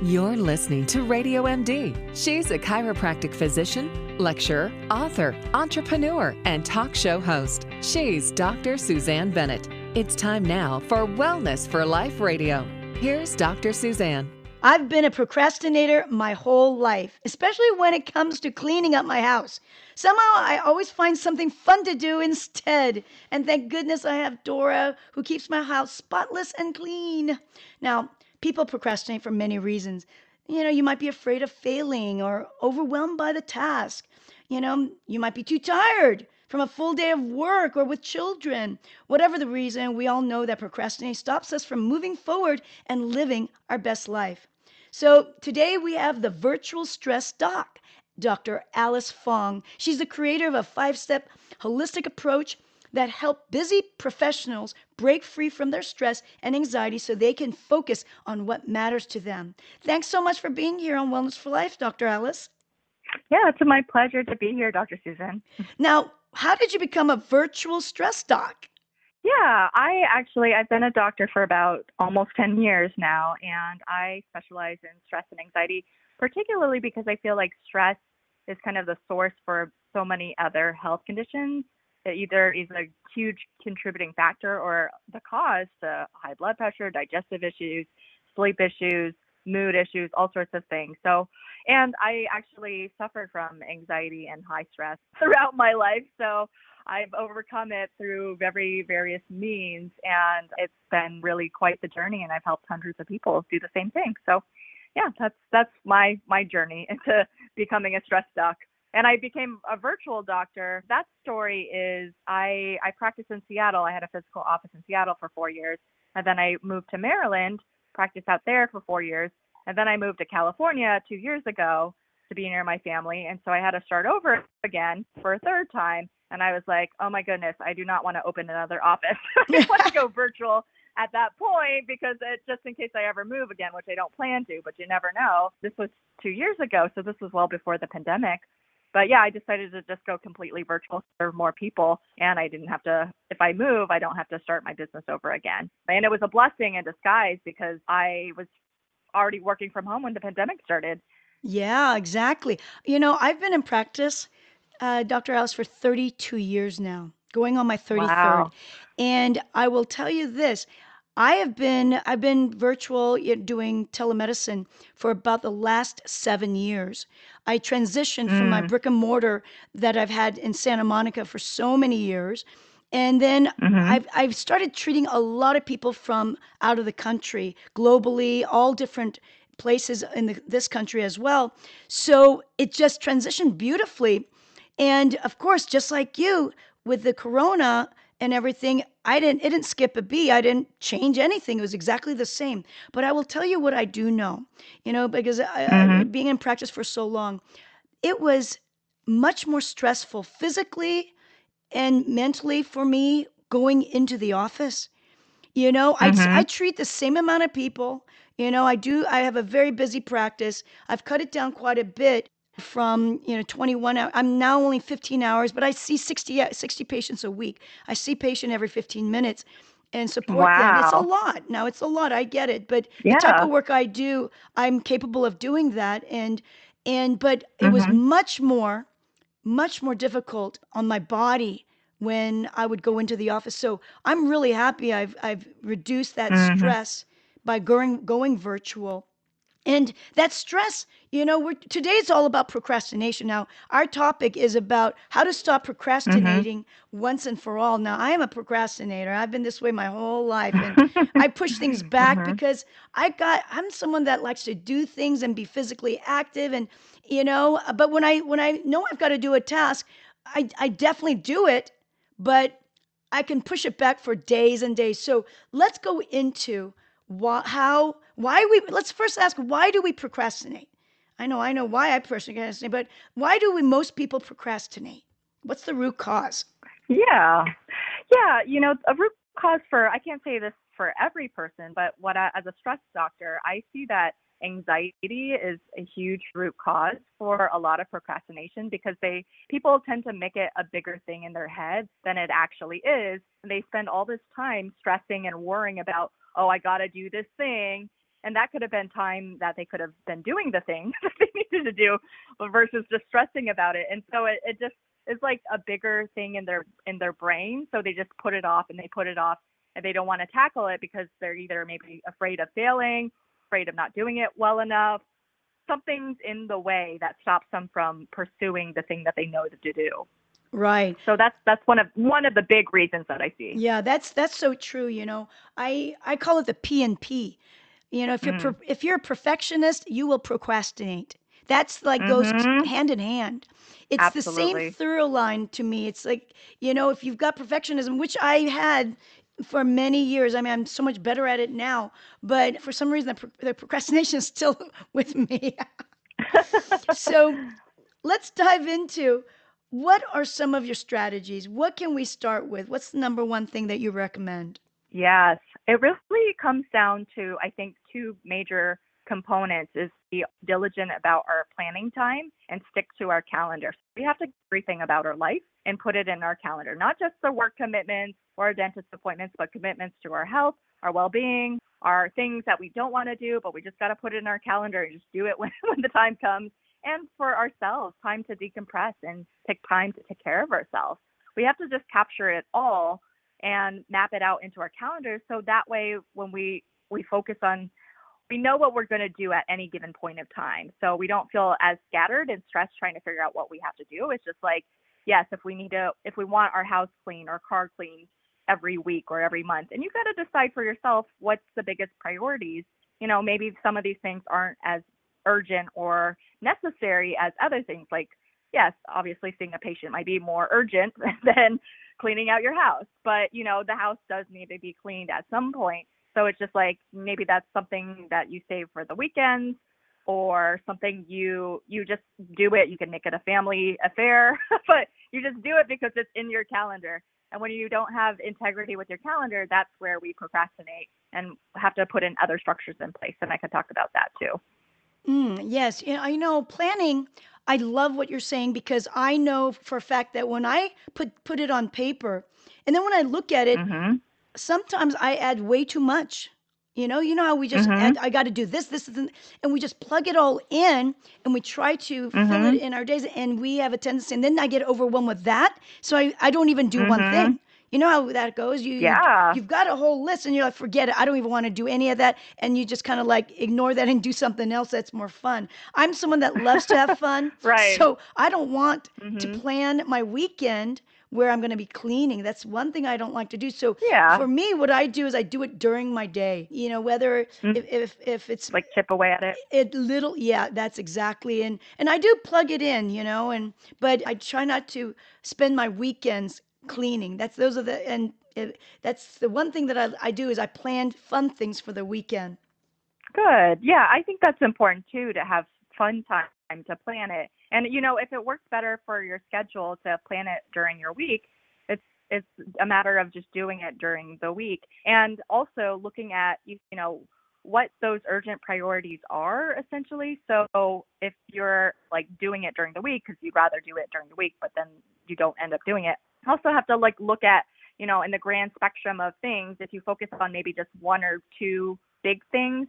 You're listening to Radio MD. She's a chiropractic physician, lecturer, author, entrepreneur, and talk show host. She's Dr. Suzanne Bennett. It's time now for Wellness for Life Radio. Here's Dr. Suzanne. I've been a procrastinator my whole life, especially when it comes to cleaning up my house. Somehow I always find something fun to do instead. And thank goodness I have Dora, who keeps my house spotless and clean. Now, People procrastinate for many reasons. You know, you might be afraid of failing or overwhelmed by the task. You know, you might be too tired from a full day of work or with children. Whatever the reason, we all know that procrastinating stops us from moving forward and living our best life. So today we have the virtual stress doc, Dr. Alice Fong. She's the creator of a five step holistic approach that help busy professionals break free from their stress and anxiety so they can focus on what matters to them. Thanks so much for being here on Wellness for Life, Dr. Alice. Yeah, it's my pleasure to be here, Dr. Susan. Now, how did you become a virtual stress doc? Yeah, I actually I've been a doctor for about almost 10 years now and I specialize in stress and anxiety particularly because I feel like stress is kind of the source for so many other health conditions it either is a huge contributing factor or the cause to high blood pressure, digestive issues, sleep issues, mood issues, all sorts of things. So, and I actually suffered from anxiety and high stress throughout my life. So, I've overcome it through very various means, and it's been really quite the journey. And I've helped hundreds of people do the same thing. So, yeah, that's that's my my journey into becoming a stress doc and I became a virtual doctor. That story is I I practiced in Seattle. I had a physical office in Seattle for 4 years, and then I moved to Maryland, practiced out there for 4 years, and then I moved to California 2 years ago to be near my family, and so I had to start over again for a third time, and I was like, "Oh my goodness, I do not want to open another office. I want to go virtual." At that point, because it, just in case I ever move again, which I don't plan to, but you never know. This was two years ago, so this was well before the pandemic but yeah, I decided to just go completely virtual, serve more people, and I didn't have to. If I move, I don't have to start my business over again. And it was a blessing in disguise because I was already working from home when the pandemic started. Yeah, exactly. You know, I've been in practice, uh, Dr. Alice, for 32 years now, going on my 33rd. Wow. And I will tell you this I have been I've been virtual doing telemedicine for about the last seven years. I transitioned from my Mm. brick and mortar that I've had in Santa Monica for so many years, and then Mhm. I've I've started treating a lot of people from out of the country, globally, all different places in the, this country as well. So it just transitioned beautifully, and of course, just like you with the corona and everything, I didn't it didn't skip a beat. I didn't change anything. It was exactly the same. But I will tell you what I do know, you know, because I, I, Mhm. being in practice for so long, it was much more stressful physically and mentally for me going into the office. You know, I I Mhm. treat the same amount of people. You know, I do I have a very busy practice. I've cut it down quite a bit from, you know, 21 hours. I'm now only 15 hours, but I see 60 uh, 60 patients a week. I see patient every 15 minutes and support them. It's a lot. Now it's a lot. I get it, but the type of work I do, I'm capable of doing that and and but it was Mhm. much more much more difficult on my body when I would go into the office. So I'm really happy I've I've reduced that Mhm. stress by going going virtual. And that stress, you know, we're today's all about procrastination. Now, our topic is about how to stop procrastinating once and for all. Now, I am a procrastinator. I've been this way my whole life and I push things back Mhm. because I got I'm someone that likes to do things and be physically active and you know, uh, but when I when I know I've got to do a task, I I definitely do it, but I can push it back for days and days. So let's go into why, how, why we, let's first ask, why do we procrastinate? I know, I know why I procrastinate, but why do we, most people procrastinate? What's the root cause? Yeah. Yeah, you know, a root cause for I can't say this for every person, but what I, as a stress doctor, I see that anxiety is a huge root cause for a lot of procrastination because they people tend to make it a bigger thing in their head than it actually is and they spend all this time stressing and worrying about oh i got to do this thing and that could have been time that they could have been doing the thing that they needed to do versus just stressing about it and so it, it just is like a bigger thing in their in their brain so they just put it off and they put it off and they don't want to tackle it because they're either maybe afraid of failing afraid of not doing it well enough something's in the way that stops them from pursuing the thing that they know to do Right. so that's that's one of one of the big reasons that i see Yeah, that's that's so true. You know, I I call it the P and P. You know, if you're mm. if you're a perfectionist, you will procrastinate. That's like goes mhm t- hand in hand. It's the same absolutely through line to me. It's like you know, if you've got perfectionism, which I had for many years. I mean, I'm so much better at it now, but for some reason, the, pro- the procrastination is still with me. so let's dive into what are some of your strategies? What can we start with? What's the number one thing that you recommend? Yes, it really comes down to, I think, two major components is be diligent about our planning time and stick to our calendar. So we have to everything about our life and put it in our calendar, not just the work commitments or our dentist appointments, but commitments to our health, our well-being, our things that we don't want to do, but we just got to put it in our calendar and just do it when, when the time comes. And for ourselves, time to decompress and take time to take care of ourselves. We have to just capture it all and map it out into our calendars so that way when we we focus on we know what we're going to do at any given point of time. So we don't feel as scattered and stressed trying to figure out what we have to do. It's just like yes if we need to if we want our house clean or car clean every week or every month and you got to decide for yourself what's the biggest priorities. You know maybe some of these things aren't as urgent or necessary as other things. Like yes obviously seeing a patient might be more urgent than cleaning out your house. But, you know, the house does need to be cleaned at some point. So it's just like maybe that's something that you save for the weekends or something you you just do it. You can make it a family affair, but you just do it because it's in your calendar. And when you don't have integrity with your calendar, that's where we procrastinate and have to put in other structures in place. And I could talk about that too. Mm, yes, you know, I know planning. I love what you're saying because I know for a fact that when I put put it on paper, and then when I look at it, Mhm. sometimes I add way too much. You know, you know how we just add, Mhm. I got to do this, this, and, and we just plug it all in, and we try to fill it Mhm. in our days, and we have a tendency, and then I get overwhelmed with that, so I, I don't even do one Mhm. thing. You know how that goes. You, you Yeah. you've got a whole list, and you're like, forget it. I don't even want to do any of that, and you just kind of like ignore that and do something else that's more fun. I'm someone that loves to have fun, Right. so I don't want to Mhm. plan my weekend where I'm going to be cleaning. That's one thing I don't like to do. So Yeah. for me, what I do is I do it during my day. You know, whether Mm. if if, if it's Like chip away at it. it little, yeah, that's exactly. And and I do plug it in, you know, and but I try not to spend my weekends cleaning. That's those are the and it, that's the one thing that I, I do is I plan fun things for the weekend. Good. Yeah, I think that's important too to have fun time to plan it. And you know, if it works better for your schedule to plan it during your week, it's it's a matter of just doing it during the week and also looking at you you know what those urgent priorities are essentially. So if you're like doing it during the week because you'd rather do it during the week, but then you don't end up doing it, also have to like look at you know in the grand spectrum of things. If you focus on maybe just one or two big things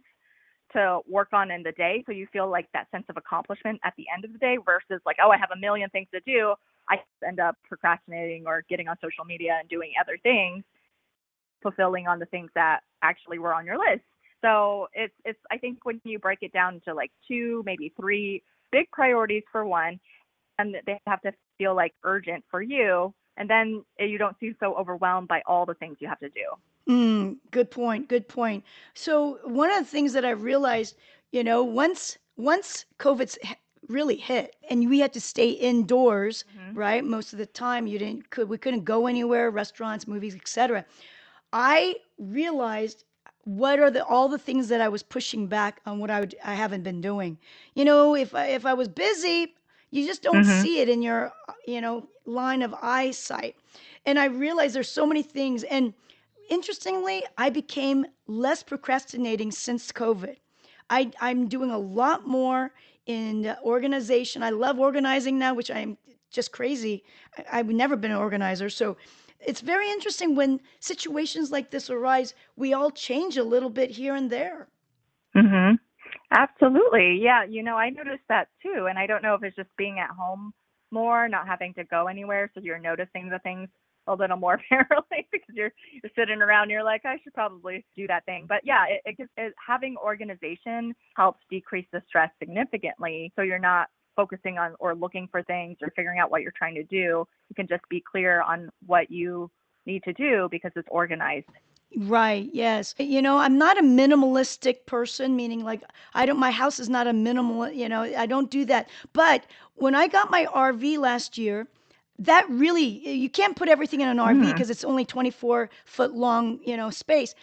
to work on in the day so you feel like that sense of accomplishment at the end of the day versus like oh i have a million things to do i end up procrastinating or getting on social media and doing other things fulfilling on the things that actually were on your list so it's it's i think when you break it down to like two maybe three big priorities for one and they have to feel like urgent for you and then you don't feel so overwhelmed by all the things you have to do Mm, good point. Good point. So one of the things that I realized, you know, once once COVID's h- really hit and we had to stay indoors, Mhm. right? Most of the time you didn't could we couldn't go anywhere, restaurants, movies, etc. I realized what are the all the things that I was pushing back on what I would I haven't been doing. You know, if I, if I was busy, you just don't mhm see it in your uh, you know line of eyesight. And I realized there's so many things and interestingly, I became less procrastinating since COVID. I, I'm doing a lot more in uh, organization. I love organizing now, which I'm just crazy. I, I've never been an organizer. So it's very interesting when situations like this arise, we all change a little bit here and there. Mhm. Absolutely. Yeah, you know, I noticed that too, and I don't know if it's just being at home more, not having to go anywhere, so you're noticing the things a little more apparently because you're you're sitting around, you're like, I should probably do that thing. But yeah, it, it, gives- it having organization helps decrease the stress significantly, so you're not focusing on or looking for things or figuring out what you're trying to do. You can just be clear on what you need to do because it's organized. Right, yes. You know, I'm not a minimalistic person, meaning like I don't, my house is not a minimal, you know, I don't do that. But when I got my RV last year, that really, you can't put everything in an RV Mm. because it's only 24 foot long, you know, space.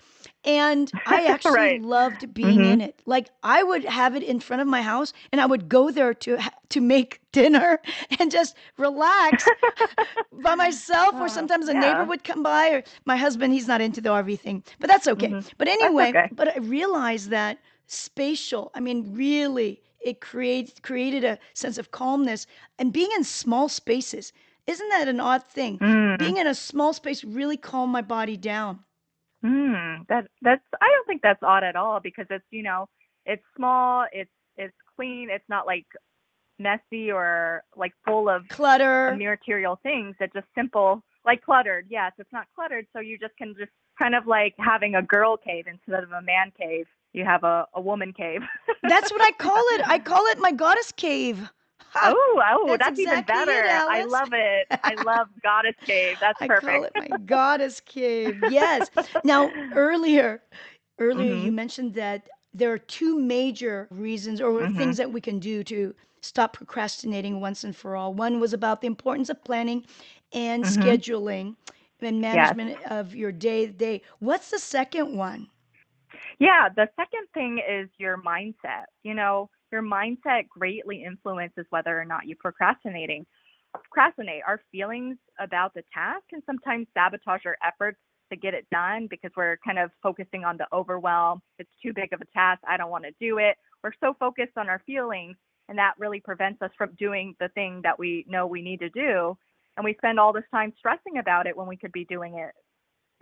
And I actually right. loved being Mhm. in it. Like I would have it in front of my house and I would go there to ha- to make dinner and just relax by myself or Uh, sometimes a neighbor would come by or my husband he's not into the RV thing but that's okay Mhm. but anyway okay. but I realized that spatial I mean really it creates created a sense of calmness and being in small spaces isn't that an odd thing Mm. being in a small space really calmed my body down Mm, that that's I don't think that's odd at all because it's you know it's small it's it's clean it's not like messy or like full of clutter. material things it's just simple like cluttered yes it's not cluttered so you just can just kind of like having a girl cave instead of a man cave. You have a, a woman cave. That's what I call it. I call it my goddess cave. Oh oh That's that's, even exactly it, better. I love it. I love goddess cave. That's I perfect call it my goddess cave. Yes. Now, earlier, earlier you Mhm. mentioned that there are two major reasons or Mhm. things that we can do to stop procrastinating once and for all. One was about the importance of planning and Mhm. scheduling and yes management of your day to day. What's the second one? Yeah, the second thing is your mindset. You know, your mindset greatly influences whether or not you're procrastinating. Procrastinate. Our feelings about the task can sometimes sabotage our efforts to get it done because we're kind of focusing on the overwhelm. It's too big of a task. I don't want to do it. We're so focused on our feelings, and that really prevents us from doing the thing that we know we need to do. And we spend all this time stressing about it when we could be doing it,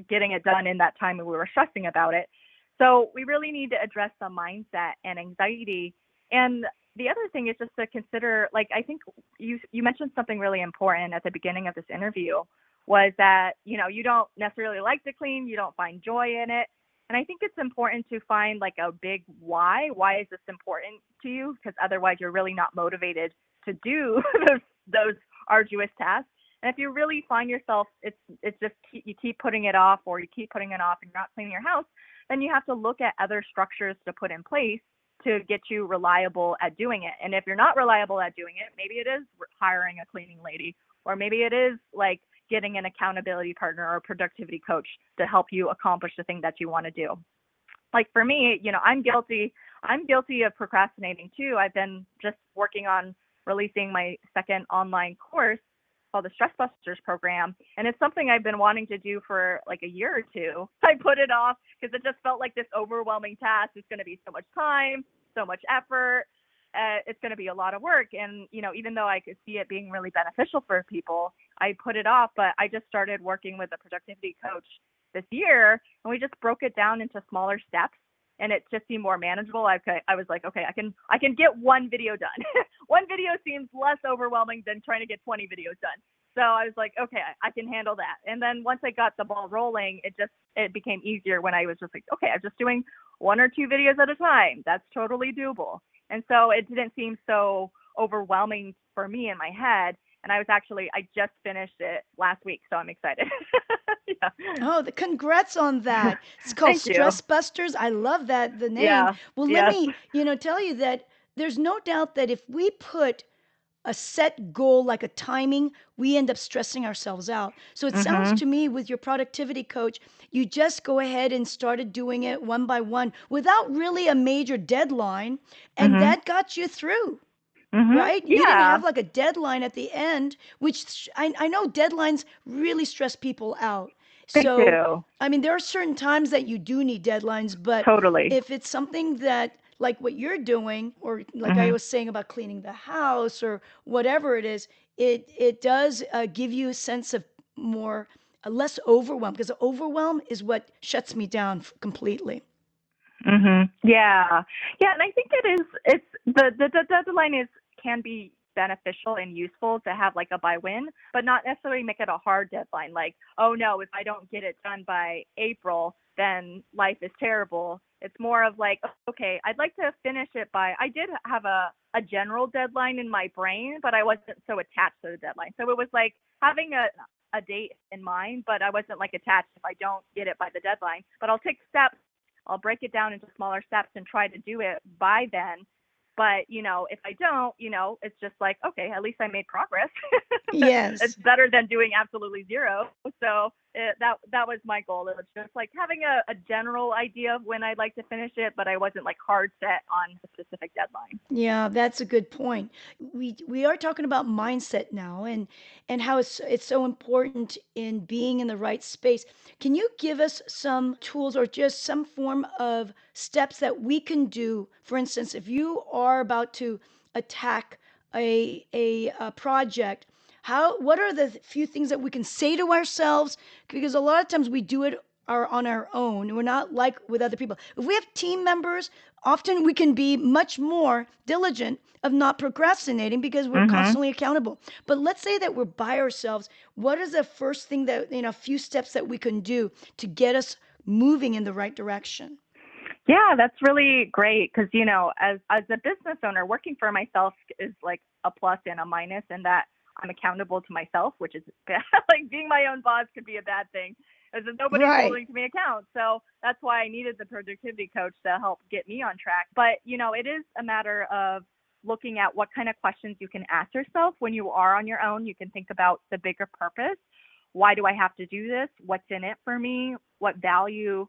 getting it done in that time when we were stressing about it. So we really need to address the mindset and anxiety. And the other thing is just to consider, like I think you you mentioned something really important at the beginning of this interview, was that you know you don't necessarily like to clean, you don't find joy in it, and I think it's important to find like a big why. Why is this important to you? Because otherwise you're really not motivated to do those those arduous tasks. And if you really find yourself, it's it's just you keep putting it off, or you keep putting it off, and you're not cleaning your house then you have to look at other structures to put in place to get you reliable at doing it. And if you're not reliable at doing it, maybe it is hiring a cleaning lady, or maybe it is like getting an accountability partner or a productivity coach to help you accomplish the thing that you want to do. Like for me, you know, I'm guilty. I'm guilty of procrastinating too. I've been just working on releasing my second online course called the Stress Busters program. And it's something I've been wanting to do for like a year or two. I put it off because it just felt like this overwhelming task. It's going to be so much time, so much effort. Uh, it's going to be a lot of work. And, you know, even though I could see it being really beneficial for people, I put it off. But I just started working with a productivity coach this year and we just broke it down into smaller steps and it just seemed more manageable. I I was like, okay, I can I can get one video done. one video seems less overwhelming than trying to get 20 videos done. So I was like, okay, I, I can handle that. And then once I got the ball rolling, it just it became easier when I was just like, okay, I'm just doing one or two videos at a time. That's totally doable. And so it didn't seem so overwhelming for me in my head. And I was actually I just finished it last week, so I'm excited. yeah. Oh, the congrats on that. It's called Thank you. Stress Busters. I love that the name. Yeah. Well, let Yes. me, you know, tell you that there's no doubt that if we put a set goal like a timing, we end up stressing ourselves out. So it sounds Mhm. to me with your productivity coach, you just go ahead and started doing it one by one without really a major deadline, and Mhm. that got you through Mhm. right? You didn't Yeah. have like a deadline at the end, which sh- I, I know deadlines really stress people out. They So, do. I mean, there are certain times that you do need deadlines, but Totally. if it's something that, like what you're doing, or like I Mhm. was saying about cleaning the house or whatever it is, it it does uh, give you a sense of more, uh, less overwhelm because overwhelm is what shuts me down f- completely. Mhm. Yeah. Yeah, and I think it is it's the the, the deadline is can be beneficial and useful to have like a by win, but not necessarily make it a hard deadline like, "Oh no, if I don't get it done by April, then life is terrible." It's more of like, "Okay, I'd like to finish it by I did have a a general deadline in my brain, but I wasn't so attached to the deadline." So it was like having a a date in mind, but I wasn't like attached if I don't get it by the deadline. But I'll take steps I'll break it down into smaller steps and try to do it by then. But, you know, if I don't, you know, it's just like, okay, at least I made progress. yes. it's better than doing absolutely zero. So it, that that was my goal. It was just like having a, a general idea of when I'd like to finish it, but I wasn't like hard set on a specific deadline. Yeah, that's a good point. We we are talking about mindset now and and how it's it's so important in being in the right space. Can you give us some tools or just some form of steps that we can do? For instance, if you are about to attack a a, a project how what are the few things that we can say to ourselves? Because a lot of times we do it are on our own. We're not like with other people. If we have team members, often we can be much more diligent of not procrastinating because we're Mm-hmm. constantly accountable. But let's say that we're by ourselves. What is the first thing that, you know, a few steps that we can do to get us moving in the right direction? Yeah, that's really great because you know, as as a business owner, working for myself is like a plus and a and that I'm accountable to myself, which is bad. like being my own boss could be a bad thing, as if nobody's Right. holding me account. So that's why I needed the productivity coach to help get me on track. But you know, it is a matter of looking at what kind of questions you can ask yourself when you are on your own. You can think about the bigger purpose. Why do I have to do this? What's in it for me? What value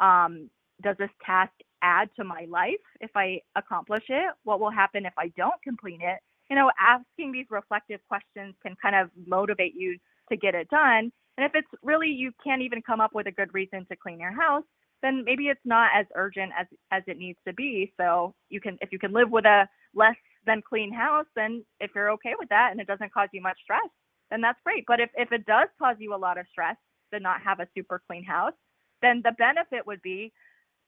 um, does this task add to my life if I accomplish it? What will happen if I don't complete it? You know, asking these reflective questions can kind of motivate you to get it done. And if it's really you can't even come up with a good reason to clean your house, then maybe it's not as urgent as as it needs to be. So you can if you can live with a less than clean house, then if you're okay with that and it doesn't cause you much stress, then that's great. But if if it does cause you a lot of stress to not have a super clean house, then the benefit would be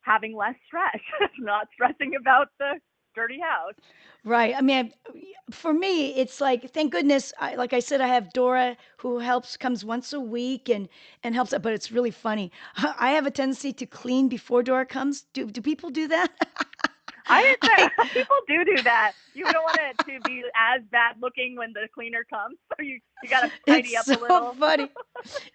having less stress, not stressing about the dirty house. Right. I mean, for me, it's like, thank goodness, I, like I said, I have Dora who helps, comes once a week and and helps. But it's really funny. I have a tendency to clean before Dora comes. Do do people do that? I think people do do that. You don't want it to be as bad looking when the cleaner comes, so you you gotta tidy It's up so a little. funny.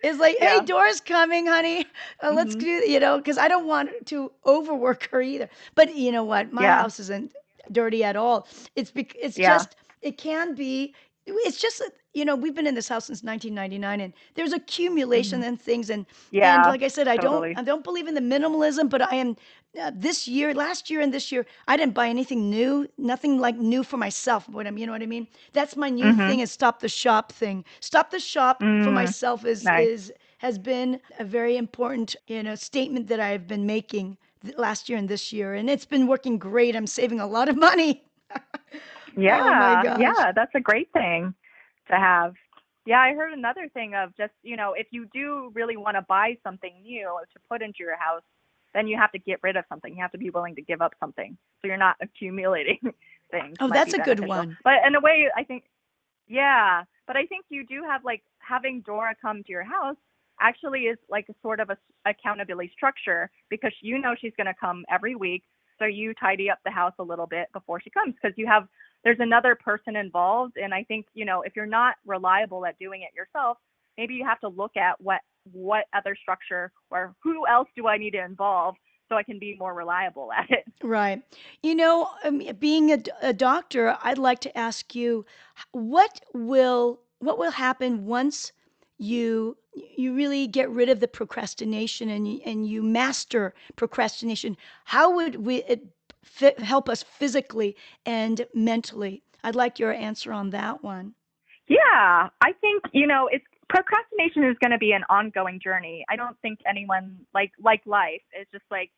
It's like, hey, Dora's coming, honey. Uh, let's Mhm. do, you know, because I don't want to overwork her either. But you know what? My Yeah. house isn't dirty at all. It's bec- it's Yeah. just it can be. It's just that, you know we've been in this house since 1999, and there's accumulation and things. And yeah and like I said, I totally. don't I don't believe in the minimalism, but I am. Uh, this year, last year, and this year, I didn't buy anything new. Nothing like new for myself. What I'm, you know what I mean? That's my new Mhm. thing. Is stop the shop thing. Stop the shop for Mm, myself is nice. is has been a very important you know statement that I've been making th- last year and this year, and it's been working great. I'm saving a lot of money. Yeah, Oh my gosh. yeah, that's a great thing to have. Yeah, I heard another thing of just, you know, if you do really want to buy something new to put into your house, then you have to get rid of something. You have to be willing to give up something. So you're not accumulating things. Oh, that's a good one. But in a way, I think, yeah, but I think you do have like having Dora come to your house actually is like a sort of a accountability structure because you know she's going to come every week. So you tidy up the house a little bit before she comes because you have there's another person involved and I think, you know, if you're not reliable at doing it yourself, maybe you have to look at what what other structure or who else do I need to involve so I can be more reliable at it. Right. You know, um, being a doctor, I'd like to ask you, what will what will happen once you you really get rid of the procrastination and you, and you master procrastination? How would we it fit, help us physically and mentally? I'd like your answer on that one. Yeah, I think you know it's procrastination is going to be an ongoing journey. I don't think anyone like like life is just like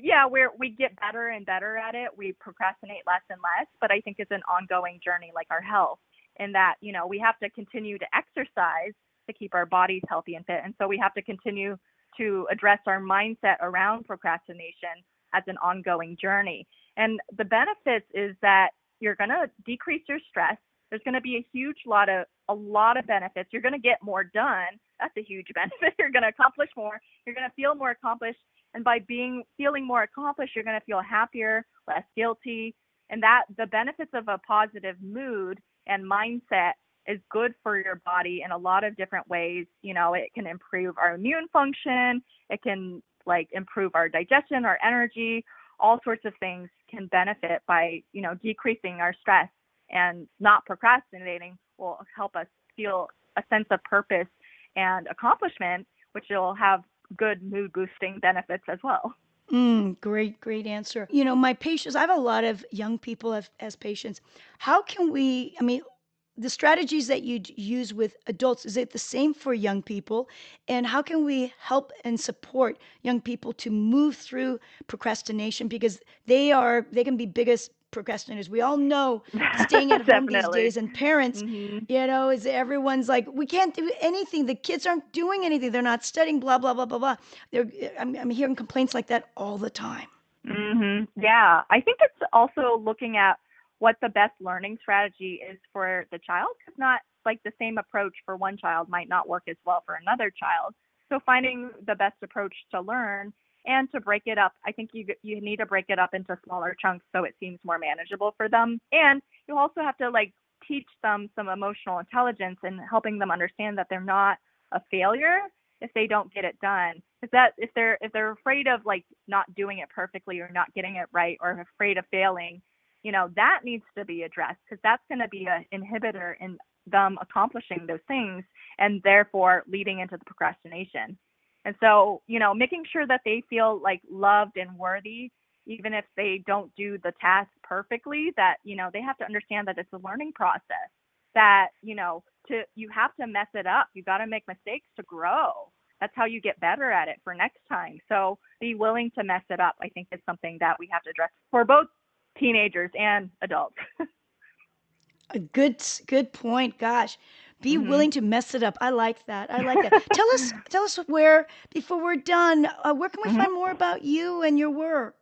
yeah we're we get better and better at it. We procrastinate less and less, but I think it's an ongoing journey like our health in that you know we have to continue to exercise to keep our bodies healthy and fit, and so we have to continue to address our mindset around procrastination as an ongoing journey. And the benefits is that you're going to decrease your stress. There's going to be a huge lot of a lot of benefits. You're going to get more done. That's a huge benefit. You're going to accomplish more. You're going to feel more accomplished, and by being feeling more accomplished, you're going to feel happier, less guilty, and that the benefits of a positive mood and mindset is good for your body in a lot of different ways. You know, it can improve our immune function, it can like improve our digestion, our energy, all sorts of things can benefit by, you know, decreasing our stress and not procrastinating will help us feel a sense of purpose and accomplishment, which will have good mood boosting benefits as well. Mm, great, great answer. You know, my patients, I have a lot of young people as, as patients. How can we, I mean, the strategies that you use with adults is it the same for young people? And how can we help and support young people to move through procrastination? Because they are they can be biggest procrastinators. We all know staying at home these days and parents hmm you know is everyone's like we can't do anything. The kids aren't doing anything. They're not studying blah blah blah blah blah. They're i'm, I'm hearing complaints like that all the time. Hmm Yeah, I think it's also looking at what the best learning strategy is for the child because not like the same approach for one child might not work as well for another child. So finding the best approach to learn and to break it up, I think you you need to break it up into smaller chunks so it seems more manageable for them. And you also have to like teach them some emotional intelligence and helping them understand that they're not a failure if they don't get it done. Is that if they're if they're afraid of like not doing it perfectly or not getting it right or afraid of failing, you know, that needs to be addressed because that's going to be an inhibitor in them accomplishing those things and therefore leading into the procrastination. And so, you know, making sure that they feel like loved and worthy, even if they don't do the task perfectly, that, you know, they have to understand that it's a learning process, that, you know, to, you have to mess it up. You got to make mistakes to grow. That's how you get better at it for next time. So be willing to mess it up, I think is something that we have to address for both teenagers and adults. A good good point. Gosh, be hmm willing to mess it up. I like that. I like that. Tell us tell us where before we're done, uh, where can we hmm find more about you and your work?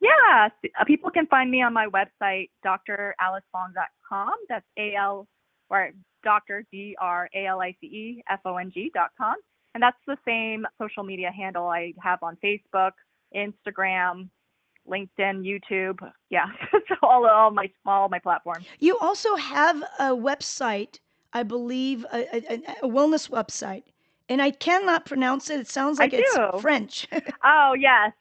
Yeah, s- uh, people can find me on my website, dralicefong.com. That's A L or Dr. D R A L I C E F O N G dot com. And that's the same social media handle I have on Facebook, Instagram, LinkedIn, YouTube. Yeah, so all all my all my platforms. You also have a website, I believe, a, a, a wellness website, and I cannot pronounce it. It sounds like it's do. French. Oh yes,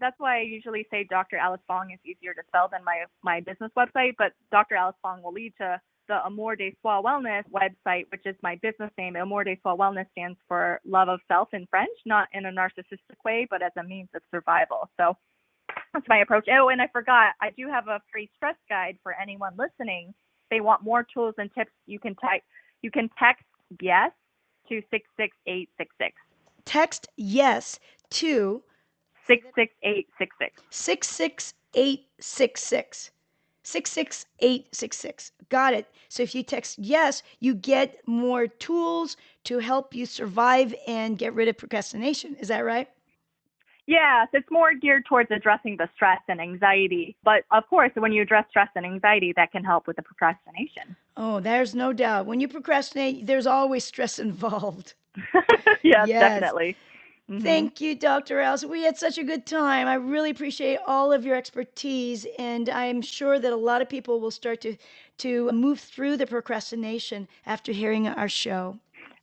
that's why I usually say Dr. Alice Fong is easier to spell than my my business website. But Dr. Alice Fong will lead to the Amour de Soi Wellness website, which is my business name. Amour de Soi Wellness stands for love of self in French, not in a narcissistic way, but as a means of survival. So that's my approach. Oh, and I forgot, I do have a free stress guide for anyone listening. If they want more tools and tips, you can type you can text yes to six six eight six six. Text yes to Six six eight six six. 66866. 66866. Got it. So if you text yes, you get more tools to help you survive and get rid of procrastination. Is that right? Yes, it's more geared towards addressing the stress and anxiety. But of course, when you address stress and anxiety, that can help with the procrastination. Oh, there's no doubt. When you procrastinate, there's always stress involved. yes, Yes. definitely. hmm Thank you, Dr. Alice. We had such a good time. I really appreciate all of your expertise, and I'm sure that a lot of people will start to to move through the procrastination after hearing our show.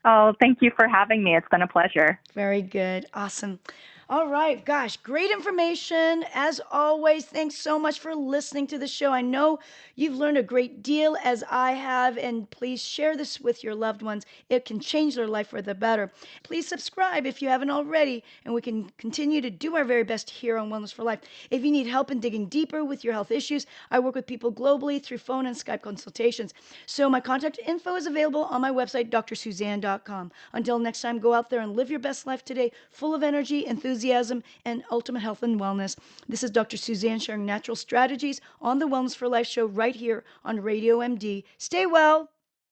Oh, thank you for having me. It's been a pleasure. Very good. Awesome. All right. Gosh, great information. As always, thanks so much for listening to the show. I know you've learned a great deal as I have, and please share this with your loved ones. It can change their life for the better. Please subscribe if you haven't already, and we can continue to do our very best here on Wellness for Life. If you need help in digging deeper with your health issues, I work with people globally through phone and Skype consultations. So my contact info is available on my website, drsuzanne.com. Until next time, go out there and live your best life today, full of energy, enthusiasm, and ultimate health and wellness. This is Dr. Suzanne sharing natural strategies on the Wellness for Life show right here on Radio MD. Stay well.